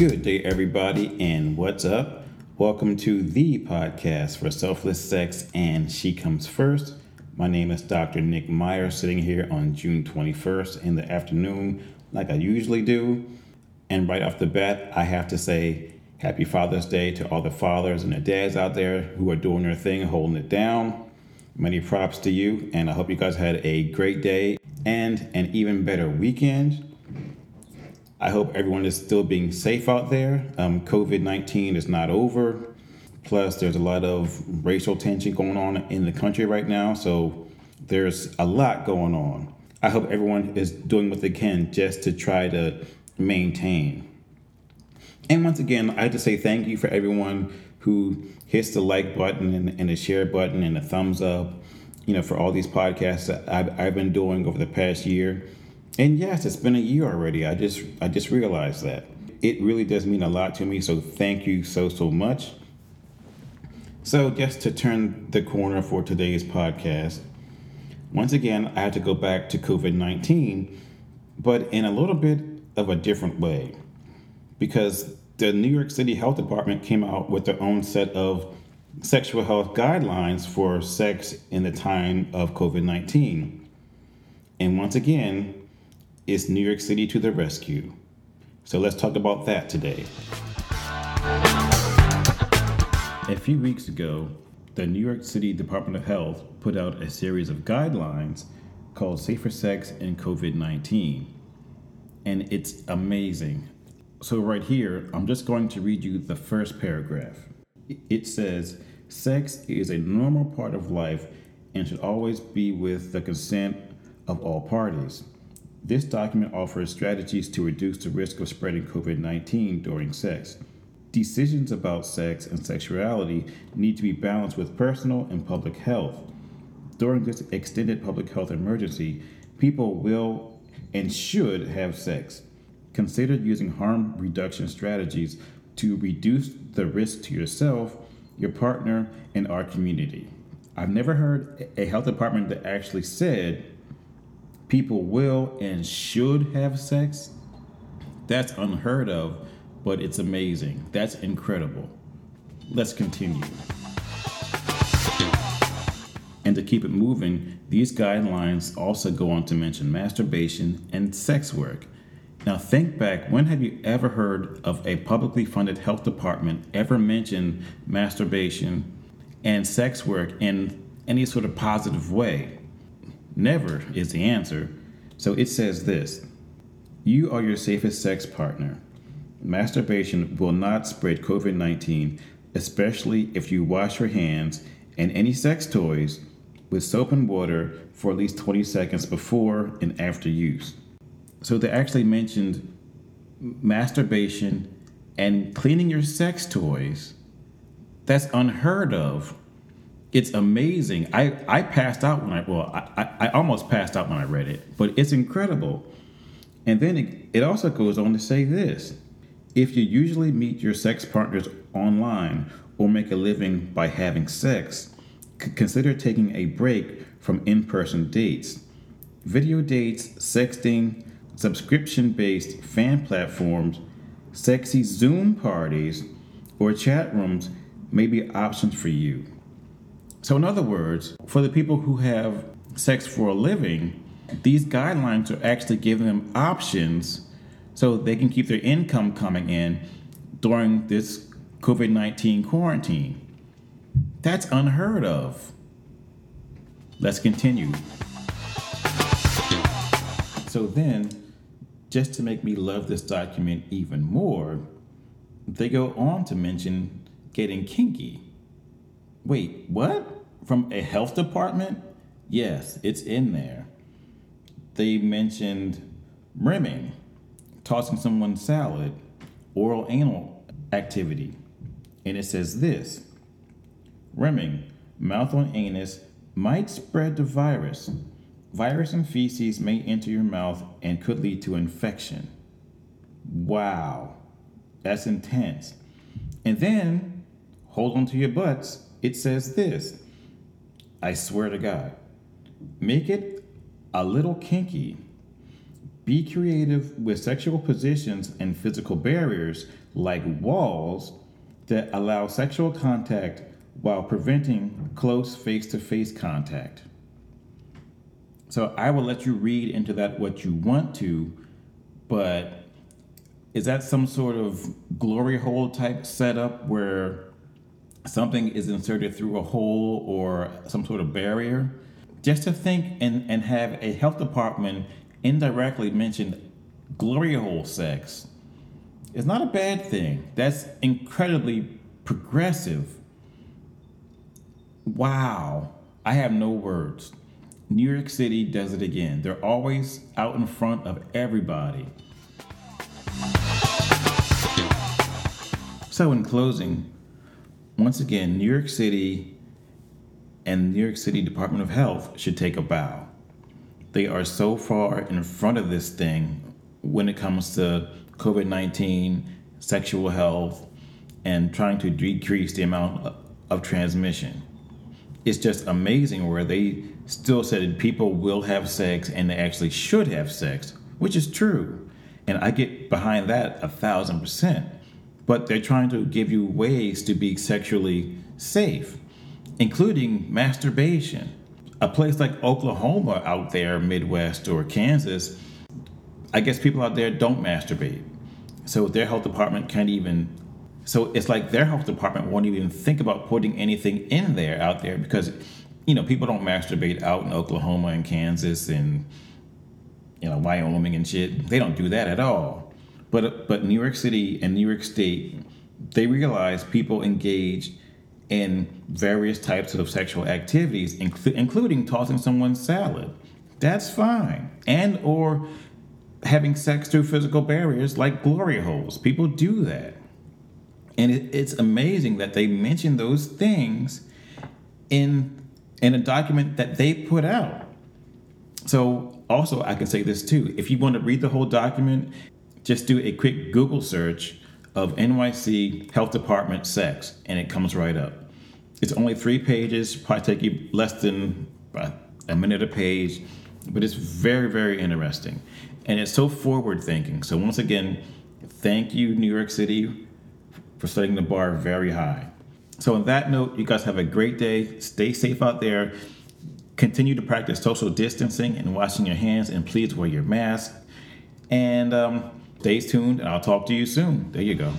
Good day, everybody, and what's up? Welcome to the podcast for selfless sex and she comes first. My name is Dr. Nick Meyer, sitting here on June 21st in the afternoon, like I usually do. And right off the bat, I have to say Happy Father's Day to all the fathers and the dads out there who are doing their thing, holding it down. Many props to you, and I hope you guys had a great day and an even better weekend. I hope everyone is still being safe out there. Um, COVID 19 is not over. Plus, there's a lot of racial tension going on in the country right now. So, there's a lot going on. I hope everyone is doing what they can just to try to maintain. And once again, I have to say thank you for everyone who hits the like button and, and the share button and the thumbs up, you know, for all these podcasts that I've, I've been doing over the past year. And yes, it's been a year already. I just I just realized that. It really does mean a lot to me, so thank you so so much. So, just to turn the corner for today's podcast, once again, I had to go back to COVID 19, but in a little bit of a different way. Because the New York City Health Department came out with their own set of sexual health guidelines for sex in the time of COVID 19. And once again, is New York City to the rescue. So let's talk about that today. A few weeks ago, the New York City Department of Health put out a series of guidelines called Safer Sex and COVID 19. And it's amazing. So, right here, I'm just going to read you the first paragraph. It says, Sex is a normal part of life and should always be with the consent of all parties. This document offers strategies to reduce the risk of spreading COVID 19 during sex. Decisions about sex and sexuality need to be balanced with personal and public health. During this extended public health emergency, people will and should have sex. Consider using harm reduction strategies to reduce the risk to yourself, your partner, and our community. I've never heard a health department that actually said people will and should have sex, that's unheard of, but it's amazing. That's incredible. Let's continue. And to keep it moving, these guidelines also go on to mention masturbation and sex work. Now, think back when have you ever heard of a publicly funded health department ever mention masturbation and sex work in any sort of positive way? Never is the answer. So it says this You are your safest sex partner. Masturbation will not spread COVID 19, especially if you wash your hands and any sex toys with soap and water for at least 20 seconds before and after use. So they actually mentioned masturbation and cleaning your sex toys. That's unheard of it's amazing. I, I passed out when I well I, I almost passed out when I read it, but it's incredible. And then it, it also goes on to say this: if you usually meet your sex partners online or make a living by having sex, c- consider taking a break from in-person dates. Video dates, sexting, subscription-based fan platforms, sexy Zoom parties, or chat rooms may be options for you. So, in other words, for the people who have sex for a living, these guidelines are actually giving them options so they can keep their income coming in during this COVID 19 quarantine. That's unheard of. Let's continue. So, then, just to make me love this document even more, they go on to mention getting kinky. Wait, what? From a health department? Yes, it's in there. They mentioned rimming, tossing someone salad, oral anal activity. And it says this rimming, mouth on anus, might spread the virus. Virus and feces may enter your mouth and could lead to infection. Wow, that's intense. And then hold on to your butts it says this I swear to God, make it a little kinky. Be creative with sexual positions and physical barriers like walls that allow sexual contact while preventing close face to face contact. So I will let you read into that what you want to, but is that some sort of glory hole type setup where something is inserted through a hole or some sort of barrier? Just to think and, and have a health department indirectly mention glory hole sex is not a bad thing. That's incredibly progressive. Wow. I have no words. New York City does it again. They're always out in front of everybody. So, in closing, once again, New York City and New York City Department of Health should take a bow. They are so far in front of this thing when it comes to COVID 19, sexual health, and trying to decrease the amount of transmission. It's just amazing where they still said people will have sex and they actually should have sex, which is true. And I get behind that a thousand percent. But they're trying to give you ways to be sexually safe, including masturbation. A place like Oklahoma out there, Midwest, or Kansas, I guess people out there don't masturbate. So their health department can't even so it's like their health department won't even think about putting anything in there out there because, you know, people don't masturbate out in Oklahoma and Kansas and, you know, Wyoming and shit. They don't do that at all. But but New York City and New York State, they realize people engage in various types of sexual activities, inc- including tossing someone's salad. That's fine. And or having sex through physical barriers like glory holes. People do that. And it, it's amazing that they mention those things in in a document that they put out. So also I can say this too. If you want to read the whole document, just do a quick Google search of NYC Health Department sex and it comes right up. It's only three pages, probably take you less than a minute a page, but it's very, very interesting. And it's so forward thinking. So, once again, thank you, New York City, for setting the bar very high. So, on that note, you guys have a great day. Stay safe out there. Continue to practice social distancing and washing your hands, and please wear your mask. And um, stay tuned, and I'll talk to you soon. There you go.